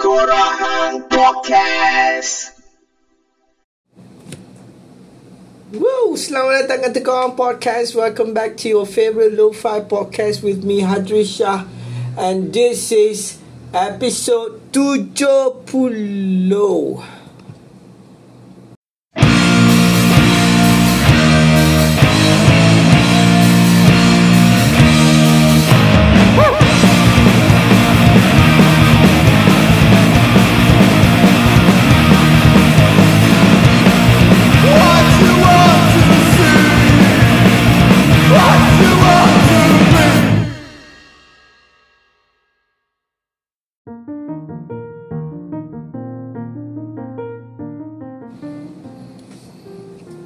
Kurahan Podcast. Woo! Selamat datang ke Tekong Podcast. Welcome back to your favorite lo-fi podcast with me, Hadri Shah. And this is episode 70.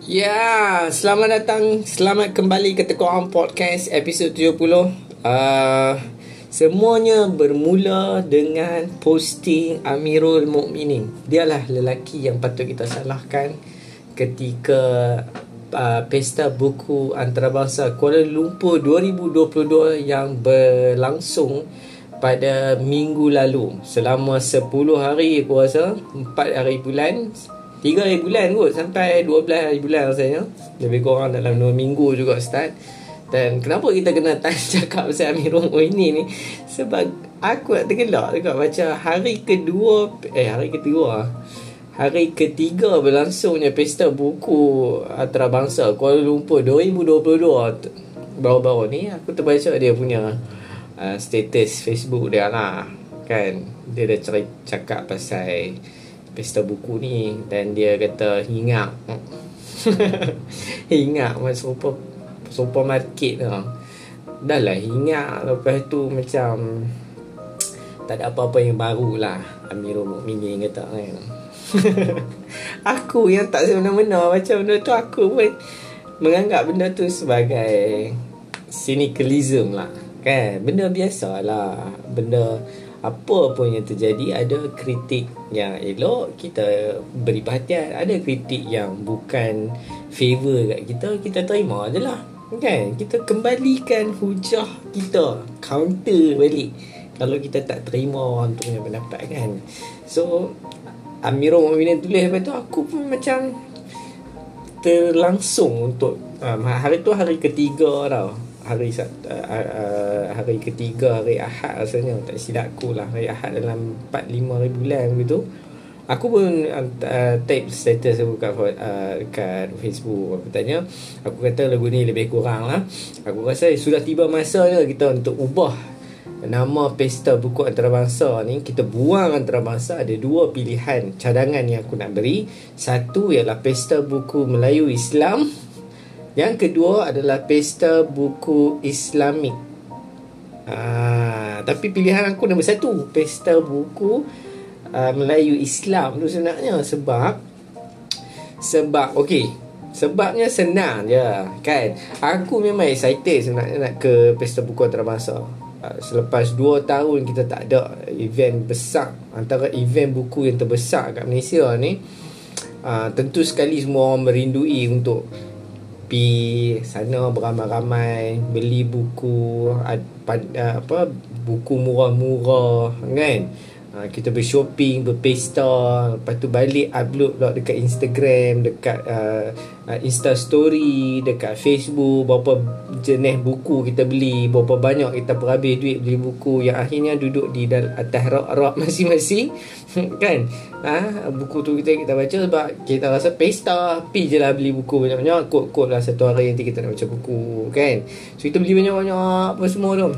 Ya, selamat datang, selamat kembali ke Tekong Podcast episod 70. Uh, semuanya bermula dengan posting Amirul Mukminin. Dialah lelaki yang patut kita salahkan ketika uh, Pesta Buku Antarabangsa Kuala Lumpur 2022 yang berlangsung pada minggu lalu selama 10 hari aku rasa 4 hari bulan 3 hari bulan kot Sampai 12 hari bulan rasanya Lebih kurang dalam 2 minggu juga start. Dan kenapa kita kena tanya cakap pasal Amirul ini ni? Sebab aku nak tergelak juga Baca hari kedua Eh hari kedua. Hari ketiga berlangsungnya Pesta Buku Antarabangsa Kuala Lumpur 2022 Baru-baru ni aku terbaca dia punya uh, Status Facebook dia lah Kan? Dia dah cakap pasal pesta buku ni dan dia kata hingap hingap macam super supermarket lah. Dah lah hingap lepas tu macam tak ada apa-apa yang baru lah. Amirul Mukminin kata kan. Aku yang tak semena-mena macam benda tu aku pun menganggap benda tu sebagai cynicalism lah kan. Benda biasa lah. Benda apa pun yang terjadi? Ada kritik yang elok kita beri perhatian. Ada kritik yang bukan favor kat kita kita terima je lah kan? Kita kembalikan hujah kita counter balik. Kalau kita tak terima orang tu punya pendapat kan? So Amirul Mu'minin tulis lepas tu aku pun macam terlangsung untuk um, hari tu hari ketiga tau hari uh, uh, hari ketiga hari Ahad rasanya. Tak silap aku lah. Hari Ahad dalam 4 5 hari bulan begitu aku pun uh, type status aku kat uh, kat Facebook. Aku tanya aku kata lagu ni lebih kurang lah. Aku rasa sudah tiba masanya kita untuk ubah nama pesta buku antarabangsa ni. Kita buang antarabangsa. Ada dua pilihan cadangan yang aku nak beri. Satu ialah pesta buku Melayu Islam yang kedua adalah pesta buku Islamik. Ah, tapi pilihan aku nombor satu, pesta buku uh, Melayu Islam tu sebenarnya sebab sebab okey, sebabnya senang je kan. Aku memang excited sebenarnya nak ke pesta buku antarabangsa. Uh, selepas 2 tahun kita tak ada event besar antara event buku yang terbesar kat Malaysia ni uh, tentu sekali semua orang merindui untuk pergi sana beramai-ramai beli buku apa buku murah-murah kan ha, kita bershopping berpesta lepas tu balik upload pula dekat Instagram dekat uh, Insta story dekat Facebook berapa jenis buku kita beli berapa banyak kita berhabis duit beli buku. Yang akhirnya duduk di atas rak-rak masing-masing kan? Ha, buku tu kita kita baca sebab kita rasa pesta pi je lah beli buku banyak-banyak kot-kot lah satu hari nanti kita nak baca buku kan? So kita beli banyak-banyak apa semua tu.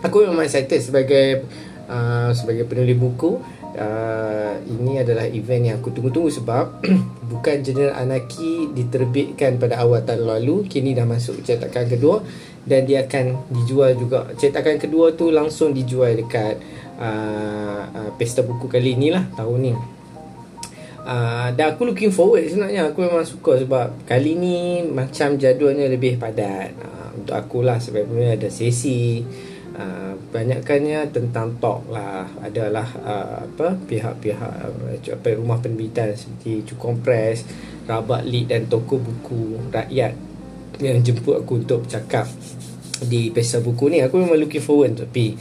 Aku memang excited sebagai uh, sebagai penulis buku uh, ini adalah event yang aku tunggu-tunggu sebab bukan General Anarchy diterbitkan pada awal tahun lalu kini dah masuk cetakan kedua dan dia akan dijual juga. Cetakan kedua tu langsung dijual dekat uh, uh, pesta buku kali ni lah tahun ni. Uh, dan aku looking forward sebenarnya. Aku memang suka sebab kali ni macam jadualnya lebih padat. Uh, untuk aku lah sebab ada sesi uh, banyakkannya tentang talk lah. Adalah uh, apa pihak-pihak uh, apa rumah penerbitan seperti Cukong Press, Rabat Lead dan toko buku rakyat yang jemput aku untuk bercakap di pesta buku ni. Aku memang looking forward pergi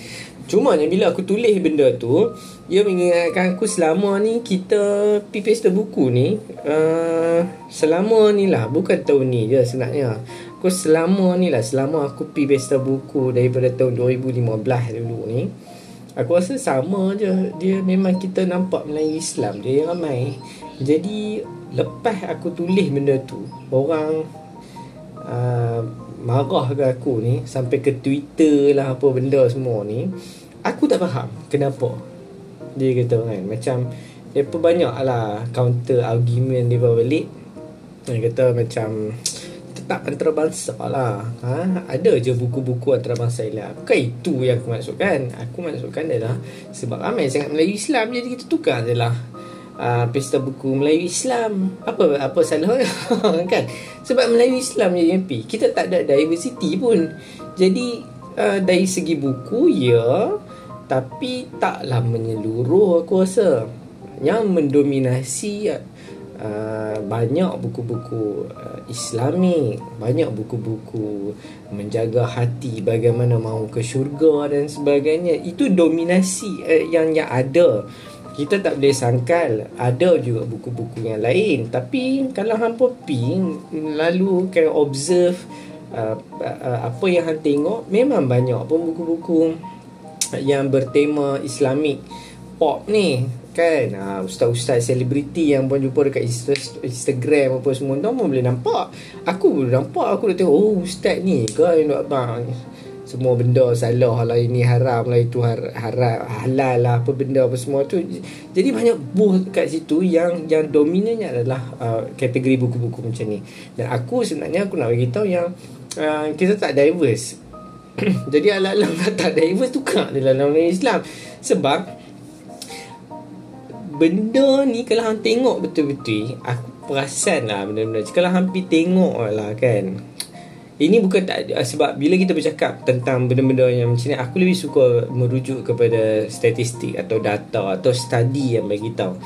Cuma bila aku tulis benda tu Ia mengingatkan aku selama ni Kita pergi pesta buku ni uh, Selama ni lah. Bukan tahun ni je sebenarnya Aku selama ni lah Selama aku pergi pesta buku Daripada tahun 2015 dulu ni Aku rasa sama je. Dia memang kita nampak Melayu Islam Dia yang ramai. Jadi Lepas aku tulis benda tu Orang uh, Marah ke aku ni Sampai ke Twitter lah Apa benda semua ni Aku tak faham Kenapa. Dia kata kan Macam pun banyak lah Counter argument dia balik. Dia kata macam Tetap antarabangsa lah. Ha? Ada je buku-buku antarabangsa lah Bukan itu yang aku maksudkan. Aku maksudkan adalah Sebab ramai sangat Melayu Islam Jadi kita tukar je lah uh, Pesta buku Melayu Islam. Apa apa salah? Kan? Sebab Melayu Islam je yang Kita tak ada diversity pun. Jadi uh, Dari segi buku Ya. Tapi taklah menyeluruh aku rasa yang mendominasi uh, banyak buku-buku uh, Islamik banyak buku-buku menjaga hati bagaimana mahu ke syurga dan sebagainya. Itu dominasi uh, yang yang ada. Kita tak boleh sangkal ada juga buku-buku yang lain. Tapi kalau hampa pi lalu kan observe uh, uh, apa yang hang tengok memang banyak pun buku-buku yang bertema Islamik pop ni kan? Ha, ustaz-ustaz selebriti yang pun jumpa dekat Instagram apa semua tu pun boleh nampak. Aku boleh nampak aku dah tengok oh ustaz ni nak abang. Semua benda salah lah ini haram lah itu har, haram halal lah apa benda apa semua tu. Jadi banyak buh kat situ yang yang dominannya adalah uh, kategori buku-buku macam ni. Dan aku sebenarnya aku nak bagi tahu yang uh, kita tak diverse. Jadi alam-alam tak diverse tukar dalam Islam. Sebab Benda ni kalau hang tengok betul-betul Aku perasan lah benda-benda. Kalau hang pergi tengok lah kan. Ini bukan tak Sebab bila kita bercakap tentang benda-benda yang macam ni Aku lebih suka merujuk kepada statistik Atau data Atau study yang bagi tahu.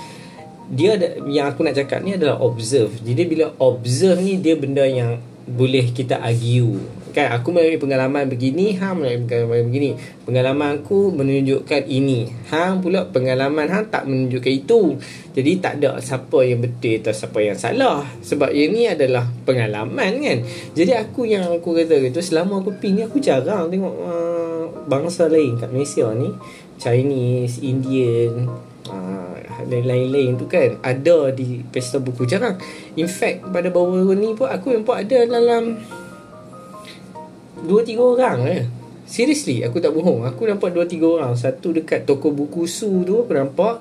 Dia ada, yang aku nak cakap ni adalah observe. Jadi bila observe ni dia benda yang boleh kita argue. Kan aku melalui pengalaman begini hang melalui pengalaman begini. Pengalaman aku menunjukkan ini. Hang pula pengalaman hang tak menunjukkan itu. Jadi tak ada siapa yang betul atau siapa yang salah. Sebab ini adalah pengalaman kan? Jadi aku yang aku kata gitu selama aku pergi ni aku jarang tengok uh, bangsa lain kat Malaysia ni. Chinese Indian uh, dan lain-lain tu kan ada di pesta buku jarang. In fact pada baru-baru ni pun aku nampak ada dalam Dua tiga orang eh. Seriously aku tak bohong. Aku nampak dua tiga orang. Satu dekat toko buku su tu Aku nampak.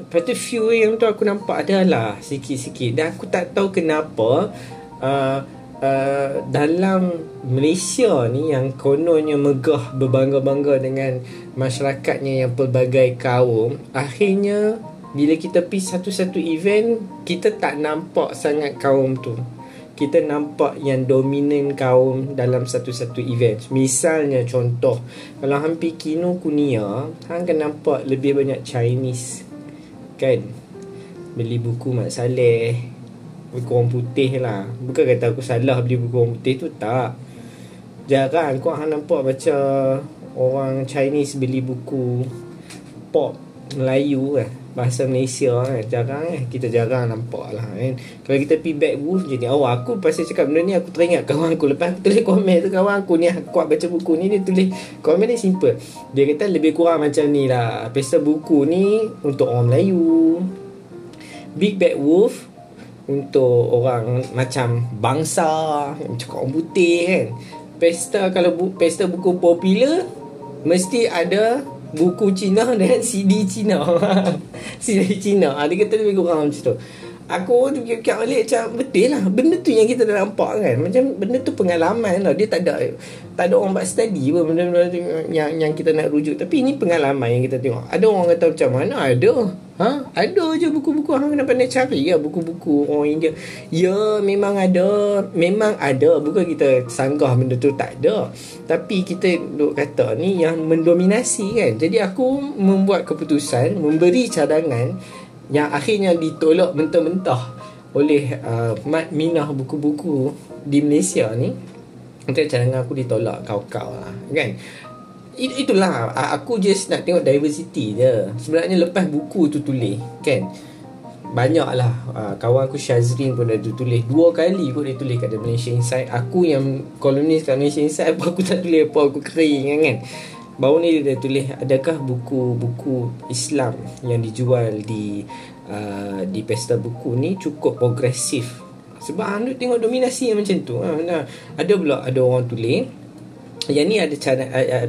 Lepas tu few yang tu aku nampak adalah Sikit-sikit. Dan aku tak tahu kenapa uh, uh, Dalam Malaysia ni Yang kononnya megah Berbangga-bangga dengan Masyarakatnya yang pelbagai kaum Akhirnya Bila kita pergi satu-satu event Kita tak nampak sangat kaum tu kita nampak yang dominan kaum dalam satu-satu event. Misalnya contoh, kalau hampir Kino Kunia, hang akan nampak lebih banyak Chinese. Kan? Beli buku Mak Saleh. Buku orang putih lah. Bukan kata aku salah beli buku orang putih tu, tak. Jarang kau hang nampak baca orang Chinese beli buku pop Melayu kan bahasa Malaysia kan jarang kan kita jarang nampak lah kan. Kalau kita pergi back wolf jadi awal oh, aku pasal cakap benda ni aku teringat kawan aku. Lepas aku tulis komen tu kawan aku ni kuat baca buku ni dia tulis komen ni simple. Dia kata lebih kurang macam ni lah. Pesta buku ni untuk orang Melayu. Big bad wolf untuk orang macam bangsa macam orang putih kan. Pesta kalau bu, pesta buku popular mesti ada buku Cina dan CD Cina. CD Cina. Ha, dia kata lebih kurang macam tu aku tu fikir balik macam betul lah. Benda tu yang kita dah nampak kan. Macam benda tu pengalaman lah. Dia tak ada tak ada orang buat study pun benda-benda yang, yang kita nak rujuk. Tapi ini pengalaman yang kita tengok. Ada orang kata macam mana ada? Ha? ada je buku-buku orang kena pandai cari ke buku-buku orang India? Ya memang ada. Memang ada. Bukan kita sanggah benda tu tak ada. Tapi kita duk kata ni yang mendominasi kan. Jadi aku membuat keputusan memberi cadangan yang akhirnya ditolak mentah-mentah oleh uh, Mat Minah buku-buku di Malaysia ni. Untuk cadangan aku ditolak kau-kau lah kan? Itulah aku just nak tengok diversity je. Sebenarnya lepas buku tu tulis kan? Banyak lah uh, kawan aku Shazrin pun dah tulis. Dua kali kot dia tulis kat The Malaysia Inside aku yang kolumnis kat Malaysia Inside apa aku tak tulis apa aku kering kan, kan baru ni dia tulis adakah buku-buku Islam yang dijual di uh, di pesta buku ni cukup progresif? Sebab anda tengok dominasi yang macam tu ha, nah, ada pula ada orang tulis yang ni ada cara uh, uh,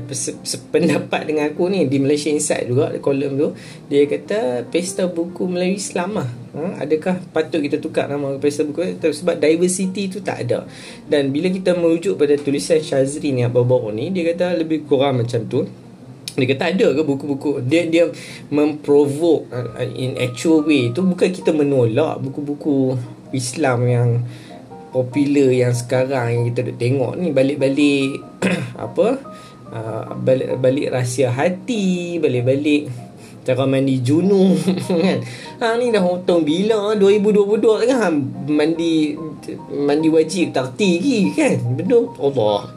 pendapat dengan aku ni di Malaysia Insight juga kolom tu dia kata pesta buku Melayu Islam lah ha? adakah patut kita tukar nama pesta buku sebab diversity tu tak ada. Dan bila kita merujuk pada tulisan Shazri ni baru-baru ni dia kata lebih kurang macam tu. Dia kata ada ke buku-buku? Dia dia memprovoke uh, in actual way tu bukan kita menolak buku-buku Islam yang popular yang sekarang yang kita duk tengok ni balik-balik apa uh, balik-balik rahsia hati balik-balik cara mandi junub kan? Ha ni dah hutang bila? 2022 kan mandi mandi wajib takti lagi kan? Betul? Allah.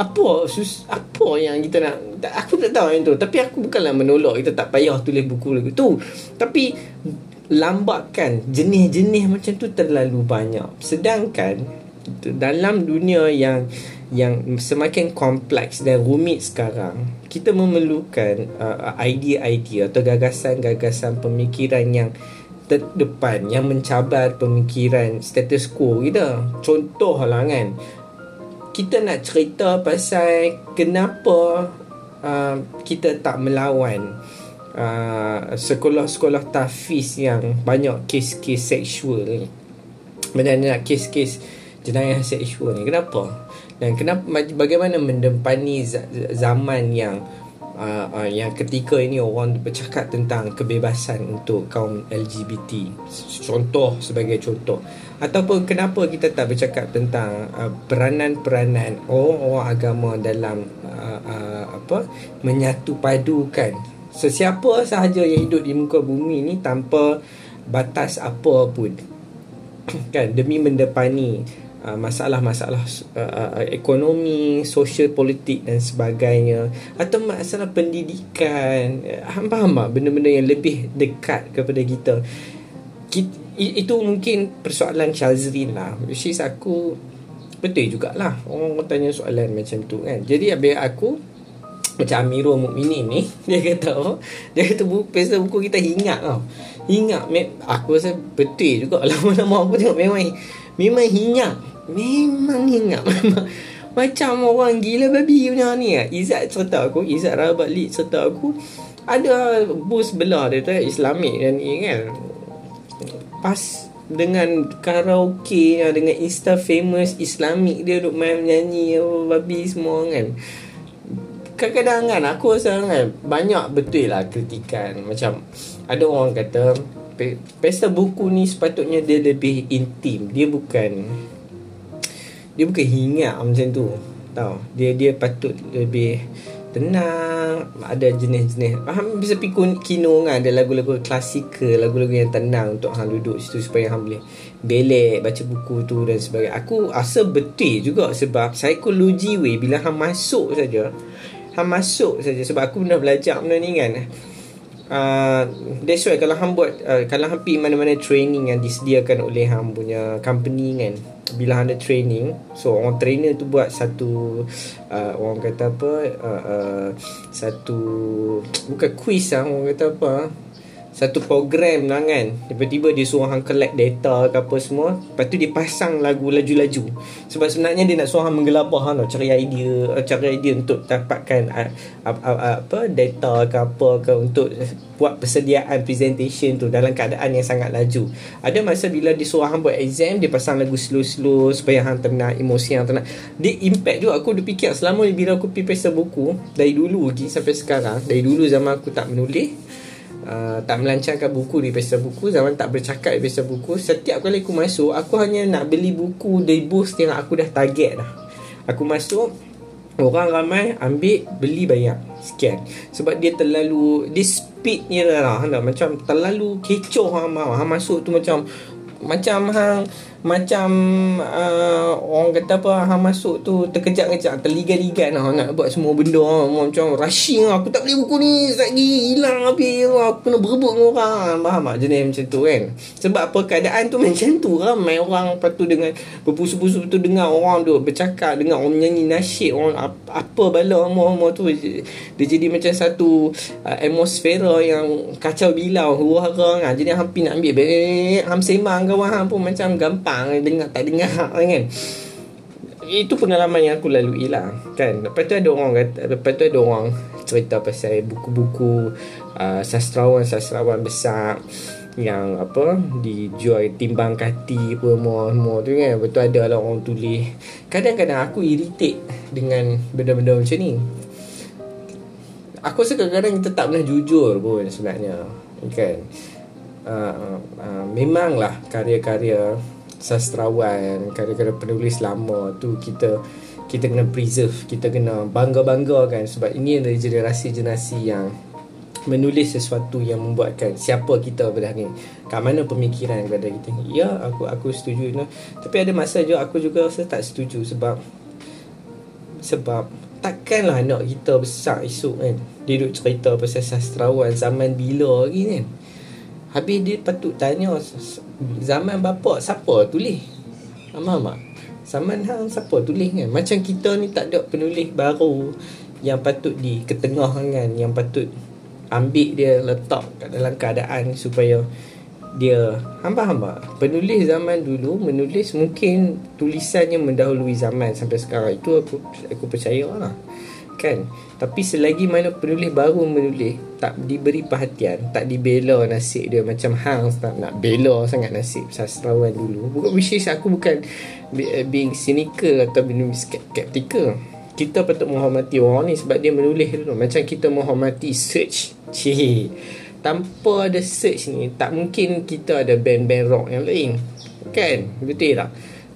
Apa sus, apa yang kita nak aku tak tahu yang tu. Tapi aku bukanlah menolak kita tak payah tulis buku lagi tu. Tapi lambatkan jenis-jenis macam tu terlalu banyak. Sedangkan dalam dunia yang yang semakin kompleks dan rumit sekarang kita memerlukan uh, idea-idea atau gagasan-gagasan pemikiran yang terdepan yang mencabar pemikiran status quo kita. Contohlah kan kita nak cerita pasal kenapa uh, kita tak melawan uh, sekolah-sekolah tafiz yang banyak kes-kes seksual ni. Nak kes-kes jenayah seksual ni. Kenapa? Dan kenapa bagaimana mendempani zaman yang uh, uh, yang ketika ini orang bercakap tentang kebebasan untuk kaum LGBT. Contoh sebagai contoh. Ataupun kenapa kita tak bercakap tentang uh, peranan-peranan orang-orang agama dalam uh, uh, apa menyatu padukan sesiapa sahaja yang hidup di muka bumi ni tanpa batas apa pun. Kan? Demi mendepani uh, masalah-masalah uh, uh, ekonomi, sosial politik dan sebagainya. Atau masalah pendidikan. Faham tak benda-benda yang lebih dekat kepada kita, kita itu mungkin persoalan Shazrin lah. Which is aku betul jugalah. Orang tanya soalan macam tu kan. Jadi habis aku macam Amirul Mukminin ni dia kata oh, dia kata buku pesta buku kita ingat tau. Ingat aku rasa betul juga lama-lama aku tengok memang memang ingat. Memang ingat macam orang gila babi punya ni lah. Izzat cerita aku Izzat Rabat Lid cerita aku ada bus belah dia tu Islamik dan ni kan. Pas dengan karaoke dengan insta famous Islamik dia duk main nyanyi babi semua kan kadang-kadang kan aku rasa kan banyak betul lah kritikan. Macam ada orang kata pesta buku ni sepatutnya dia lebih intim. Dia bukan dia bukan hingat macam tu tahu dia dia patut lebih tenang ada jenis-jenis. Hang bisa pergi kino kan ada lagu-lagu klasikal lagu-lagu yang tenang untuk hang duduk situ supaya hang boleh belek baca buku tu dan sebagainya. Aku rasa betul juga sebab psikologi we bila hang masuk saja Hang masuk saja. Sebab aku pernah belajar benda ni kan. Uh, that's why kalau hang buat uh, kalau hang pergi mana-mana training yang disediakan oleh hang punya company kan. Bila hang ada training so orang trainer tu buat satu uh, orang kata apa uh, uh, satu bukan quiz lah orang kata apa satu program lah kan. Tiba-tiba dia suruh hang collect data ke apa semua. Lepas tu dia pasang lagu laju-laju. Sebab sebenarnya dia nak suruh hang menggelabah hang Cari idea Cari idea untuk dapatkan uh, apa data ke apa ke Untuk buat persediaan presentation tu Dalam keadaan yang sangat laju. Ada masa bila dia suruh hang buat exam Dia pasang lagu slow-slow Supaya hang tenang Emosi yang tenang Dia impact juga Aku dah fikir selama ni Bila aku pergi buku Dari dulu lagi sampai sekarang Dari dulu zaman aku tak menulis Uh, tak melancarkan buku di pesta buku zaman tak bercakap di pesta buku setiap kali aku masuk aku hanya nak beli buku dari booth yang aku dah target dah. Aku masuk orang ramai ambil beli bayar sekian. Sebab dia terlalu dia speednya lah, lah macam terlalu kecoh hang, hang masuk tu macam macam hang macam uh, orang kata apa hang masuk tu terkejap-kejap terligan-ligan lah nak buat semua benda. Lah. macam rushing lah aku tak beli buku ni lagi hilang habis. Aku kena berebut dengan orang. Faham tak jenis macam tu kan? Sebab apa keadaan tu macam tu ramai orang lepas tu dengan berpusu-pusu tu dengar orang tu bercakap dengar orang menyanyi nasyid orang apa, bala semua tu dia jadi macam satu uh, atmosfera yang kacau bilau huru-hara kan? Jadi hampir nak ambil ham sembang kawan pun macam gampang gampang dengar tak dengar kan? Itu pengalaman yang aku lalui lah kan? Lepas tu ada orang kata lepas tu ada orang cerita pasal buku-buku uh, sastrawan-sastrawan besar yang apa dijual timbang kati apa semua tu kan? Betul ada lah orang tulis. Kadang-kadang aku irritate dengan benda-benda macam ni. Aku rasa kadang-kadang kita tak pernah jujur pun sebenarnya kan? Uh, uh, uh, memanglah karya-karya sastrawan kadang-kadang penulis lama tu kita kita kena preserve kita kena bangga-bangga kan. Sebab ini adalah generasi-generasi yang menulis sesuatu yang membuatkan siapa kita pada hari ini. Kat mana pemikiran kepada kita ya aku aku setuju no? tapi ada masa juga aku juga rasa tak setuju sebab sebab takkanlah anak kita besar esok kan. Dia duduk cerita pasal sastrawan zaman bila lagi kan habis dia patut tanya zaman bapak siapa tulis? Faham tak? Zaman hang siapa tulis kan? Macam kita ni tak ada penulis baru Yang patut diketengahkan Yang patut ambil dia letak kat dalam keadaan Supaya dia hamba-hamba penulis zaman dulu menulis mungkin tulisannya mendahului zaman sampai sekarang. Itu aku aku percaya lah kan? Tapi selagi mana penulis baru menulis tak diberi perhatian tak dibela nasib dia macam hang tak nak bela sangat nasib sastrawan dulu. Bukan which is aku bukan eh, being cynical atau being skeptical. Kita patut menghormati orang ni sebab dia menulis dulu. Macam kita menghormati search cih. Tanpa ada search ni tak mungkin kita ada band-band rock yang lain. Kan? Betul tak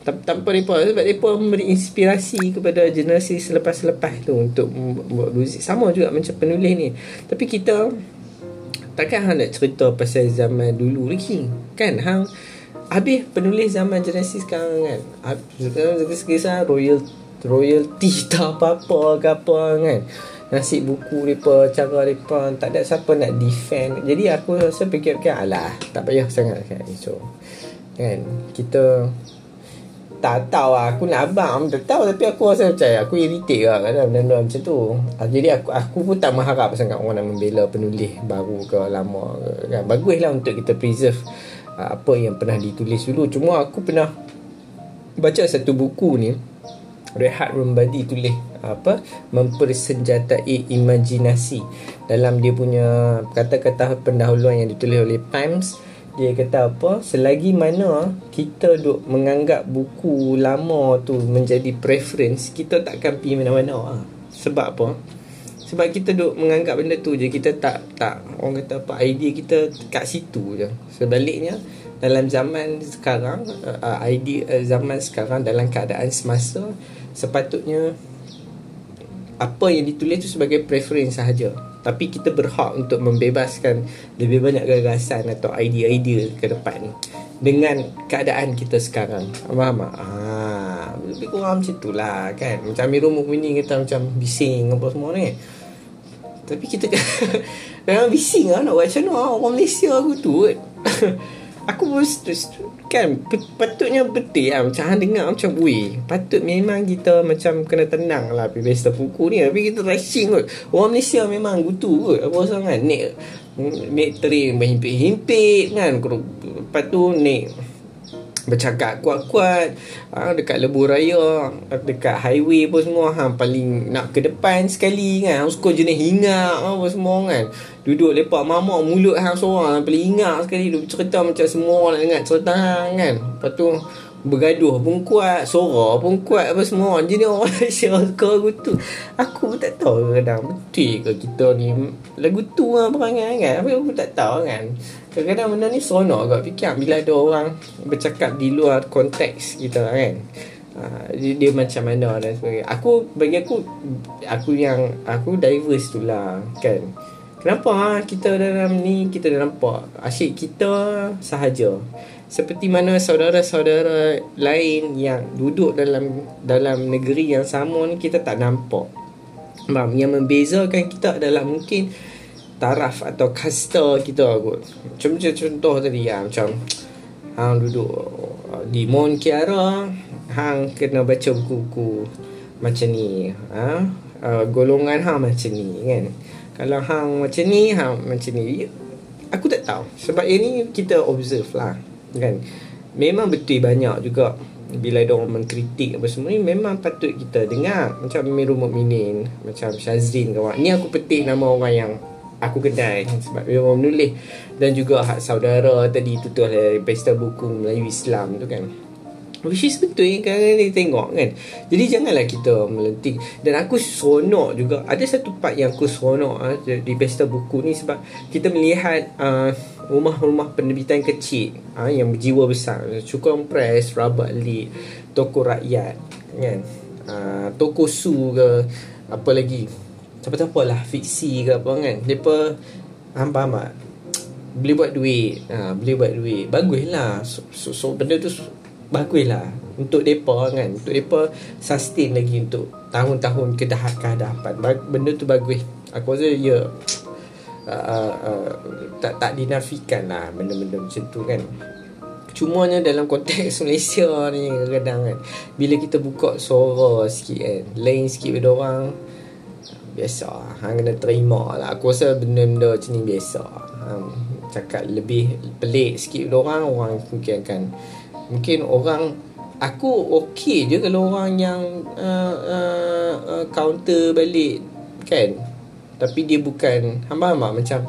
tanpa mereka sebab mereka memberi inspirasi kepada generasi selepas-selepas tu untuk buat muzik. Sama juga macam penulis ni. Tapi kita takkan hang nak cerita pasal zaman dulu lagi kan? Hang habis penulis zaman generasi sekarang kan? Sekarang royal royalty tak apa-apa ke apa kan? Nasib buku mereka cara mereka tak ada siapa nak defend. Jadi aku rasa fikir-fikir alah tak payah sangat kan? So kan? Kita tak tahu lah. Aku nak abang tak tahu. Tapi aku rasa macam aku irritate lah kadang benda macam tu. Ah, jadi aku aku pun tak mengharap sangat orang nak membela penulis baru ke lama ke, kan bagus lah untuk kita preserve uh, apa yang pernah ditulis dulu. Cuma aku pernah baca satu buku ni Rehat Rumbadi tulis apa mempersenjatai imajinasi dalam dia punya kata-kata pendahuluan yang ditulis oleh Times dia kata apa? Selagi mana kita duk menganggap buku lama tu menjadi preference kita tak akan pergi mana-mana. Ha. sebab apa? Sebab kita duk menganggap benda tu je kita tak tak orang kata apa idea kita kat situ je. Sebaliknya dalam zaman sekarang uh, idea uh, zaman sekarang dalam keadaan semasa sepatutnya apa yang ditulis tu sebagai preference sahaja tapi kita berhak untuk membebaskan lebih banyak gagasan atau idea-idea ke depan dengan keadaan kita sekarang. Faham tak? Ah, lebih kurang macam tu lah kan? Macam Amirul Mukminin kata macam bising apa semua ni. Tapi kita memang bising lah nak buat macam mana? Orang Malaysia aku tu. Aku pun kan patutnya betul lah macam hang dengar macam weh patut memang kita macam kena tenang lah pergi pesta buku ni tapi kita rushing kot orang Malaysia memang gutu kot apa sangat naik naik train berhimpit-himpit kan lepas tu naik bercakap kuat-kuat ha, dekat lebuh raya dekat highway pun semua ha, paling nak ke depan sekali kan. Suka jenis hingar apa semua kan. Duduk lepak mamak mulut hang seorang paling ingat sekali. Duduk cerita macam semua orang nak ingat cerita hang kan. Lepas tu bergaduh pun kuat suara pun kuat apa semua. Jadi orang Malaysia suka lagu tu. Aku pun tak tahu kadang. Betul ke kita ni? Lagu tu lah perangai kan. Aku tak tahu kan kadang-kadang benda ni seronok agak fikir bila ada orang bercakap di luar konteks kita kan uh, dia, dia macam mana dan sebagainya aku bagi aku aku yang aku diverse tu lah kan Kenapa ha? kita dalam ni kita dah nampak asyik kita sahaja. Seperti mana saudara-saudara lain yang duduk dalam dalam negeri yang sama ni kita tak nampak. Yang membezakan kita adalah mungkin taraf atau kasta kita kot. Macam contoh tadi ya, macam hang duduk di Mon Kiara, hang kena baca buku-buku macam ni. Ha? Uh, golongan hang macam ni kan. Kalau hang macam ni Hang macam ni Aku tak tahu Sebab ini kita observe lah Kan Memang betul banyak juga Bila ada orang mengkritik apa semua ni Memang patut kita dengar Macam Mirul Mukminin Macam Syazrin kawan Ni aku petik nama orang yang Aku kenal Sebab dia orang menulis. Dan juga hak saudara tadi tutup dari Pesta Buku Melayu Islam tu kan. Which is betul kan dia tengok kan. Jadi janganlah kita melenting. Dan aku seronok juga. Ada satu part yang aku seronok uh, Di pesta buku ni Sebab kita melihat uh, Rumah-rumah penerbitan kecil uh, Yang berjiwa besar. Cukong Press Rabat Lee Toko Rakyat kan. Uh, Toko Su ke Apa lagi Siapa-siapa lah Fiksi ke apa kan. Mereka Faham tak? Boleh buat duit. Ha, Boleh buat duit. Baguslah so, so, so benda tu bagus lah. Untuk depa kan. Untuk depa sustain lagi untuk tahun-tahun kehadapan benda tu bagus. Aku rasa ya uh, uh, uh, tak tak dinafikan lah benda-benda macam tu kan. Cumanya dalam konteks Malaysia ni kadang-kadang kan. Bila kita buka suara sikit kan Lain sikit pada orang Biasa. Hang kena terima lah. Aku rasa benda-benda macam ni biasa. Hang cakap lebih pelik sikit pada orang Orang mungkin akan mungkin orang aku okey je kalau orang yang uh, uh, uh, counter balik kan? Tapi dia bukan hamba-hamba macam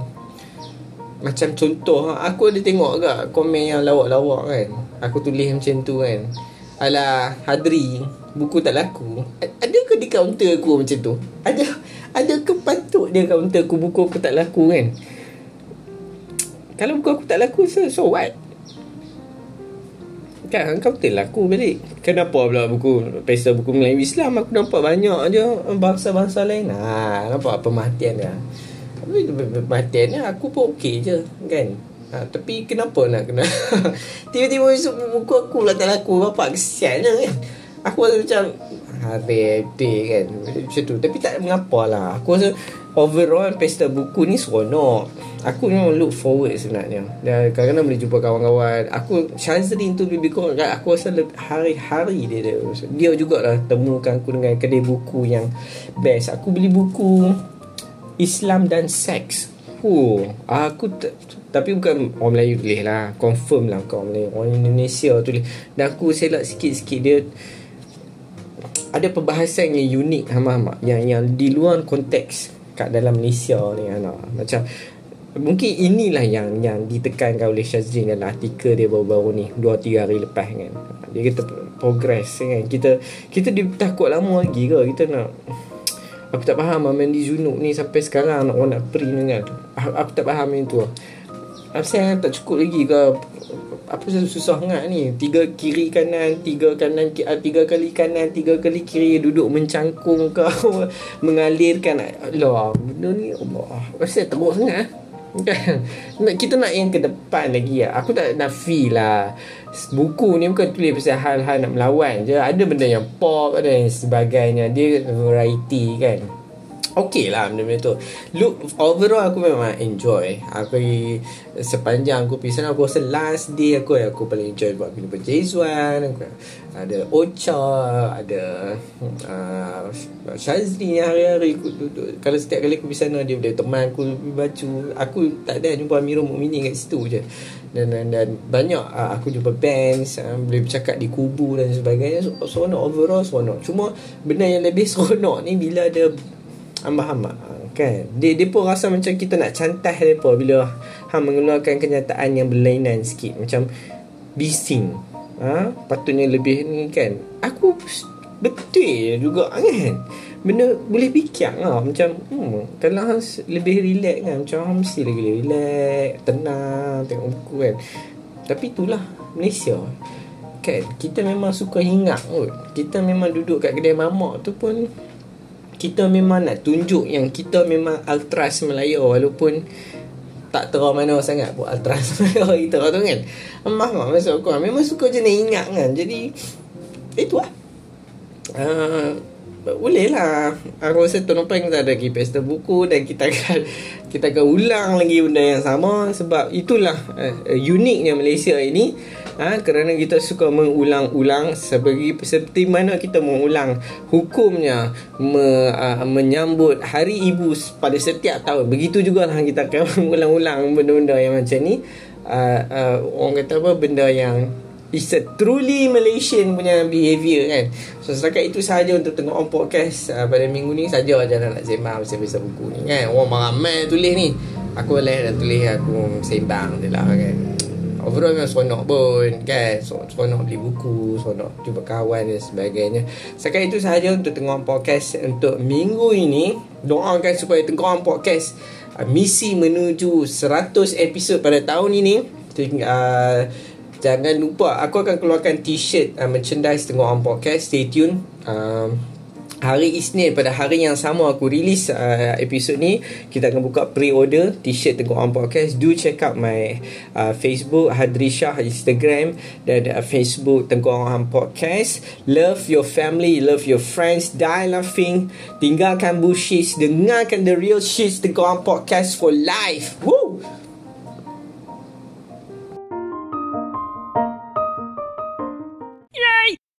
macam contoh aku ada tengok agak komen yang lawak-lawak kan? Aku tulis macam tu kan? Ala hadri buku tak laku. Ada ke di counter aku macam tu? Ada ada ke patut dia counter aku buku aku tak laku kan? Kalau buku aku tak laku so, so what? Kan kau tak laku balik. Kenapa pula buku Pesta buku Melayu Islam Aku nampak banyak je Bangsa-bangsa lain? Ha, Nampak pematian dia? Pematian dia Aku pun okey je Kan? Ha, Tapi kenapa nak kena? Tiba-tiba buku aku lah tak laku Bapak kesian je kan? Aku macam Hati-hati kan Macam tu. Tapi tak mengapa lah Aku rasa Overall Pesta buku ni seronok. Aku memang look forward sebenarnya. Dan kadang-kadang boleh jumpa kawan-kawan. Aku Shazrin tu lebih kurang Aku rasa hari-hari dia, dia. Dia jugalah temukan aku dengan kedai buku yang best. Aku beli buku Islam dan Seks. Huh, aku t- tapi bukan orang Melayu tulis lah. Confirm lah kau Melayu. Orang Indonesia tulis Dan aku selak sikit-sikit dia Ada perbahasan yang unik Hama-hama Yang, yang di luar konteks Kat dalam Malaysia ni anak. Macam Mungkin inilah yang yang ditekankan oleh Syazrin dalam artikel dia baru-baru ni 2-3 hari lepas kan. Dia kata progress kan. Kita kita takut lama lagi ke? Kita nak Aku tak faham Mandi Zunuk ni sampai sekarang nak orang nak print kan. Aku, aku tak faham yang tu. Saya tak cukup lagi ke apa susah susah sangat ni? Tiga kiri kanan tiga kanan ah, tiga kali kanan tiga kali kiri duduk mencangkung kau mengalirkan. Allah benda ni Allah rasa teruk sangat eh? Kan? Kita nak yang ke depan lagi ya. Aku tak nak feel lah. Buku ni bukan tulis pasal hal-hal nak melawan je. Ada benda yang pop Ada yang sebagainya. Dia variety kan Okay lah benda-benda tu. Look overall aku memang enjoy. Aku sepanjang aku pergi sana Aku rasa last day aku Aku paling enjoy buat Jazuan Aku ada Ocha Ada uh, Shazri yang hari-hari aku duduk Kalau setiap kali aku pergi sana Dia boleh teman aku baca Aku tak ada jumpa Amirul Mukminin kat situ je. Dan, dan, dan banyak uh, aku jumpa bands uh, Boleh bercakap di kubu dan sebagainya. So, Seronok overall seronok. Cuma benda yang lebih seronok ni Bila ada hamba-hamba kan? Dia dia pun rasa macam kita nak cantas depa bila hang mengeluarkan kenyataan yang berlainan sikit. Macam bising. Ha patutnya lebih ni kan? Aku betul juga kan? Benda boleh fikir lah macam hmm, kalau lebih relax kan? Macam hang mesti lagi relax tenang tengok buku kan? Tapi itulah Malaysia kan? Kita memang suka hingat kot. Kita memang duduk kat kedai mamak tu pun kita memang nak tunjuk yang kita memang ultras Melaya walaupun tak terlalu mana sangat buat ultras Melaya kita tu kan. Amah mak maksud aku memang suka je nak ingat kan. Jadi itu lah. Uh, boleh lah Aku rasa Tuan Openg tak ada pergi pesta buku Dan kita akan Kita akan ulang lagi benda yang sama Sebab itulah uh, Uniknya Malaysia ini ha, Kerana kita suka mengulang-ulang Seperti, seperti mana kita mengulang Hukumnya me, uh, Menyambut Hari Ibu pada setiap tahun. Begitu juga lah kita akan mengulang-ulang Benda-benda yang macam ni. Uh, uh, Orang kata apa Benda yang It's a truly Malaysian punya behaviour kan. So setakat itu sahaja untuk tengok on podcast uh, Pada minggu ni. Saja je nak sembang Pasal-pasal buku ni kan. Orang ramai tulis ni. Aku boleh dah tulis aku sembang je lah kan Overall memang seronok pun kan? Seronok beli buku Seronok jumpa kawan dan sebagainya. Setakat itu sahaja untuk tengok podcast Untuk minggu ini. Doakan supaya tengok podcast uh, Misi menuju 100 episod pada tahun ini. Uh, Jangan lupa Aku akan keluarkan t-shirt uh, Merchandise tengok on podcast. Stay tune. Um, Hari Isnin pada hari yang sama aku release uh, episod ni kita akan buka pre-order t-shirt Tengok On Podcast. Do check out my uh, Facebook Hadri Shah Instagram dan uh, Facebook Tengok On Podcast. Love your family love your friends die laughing. Tinggalkan bullshit dengarkan the real shit Tengok On Podcast for life. Woo!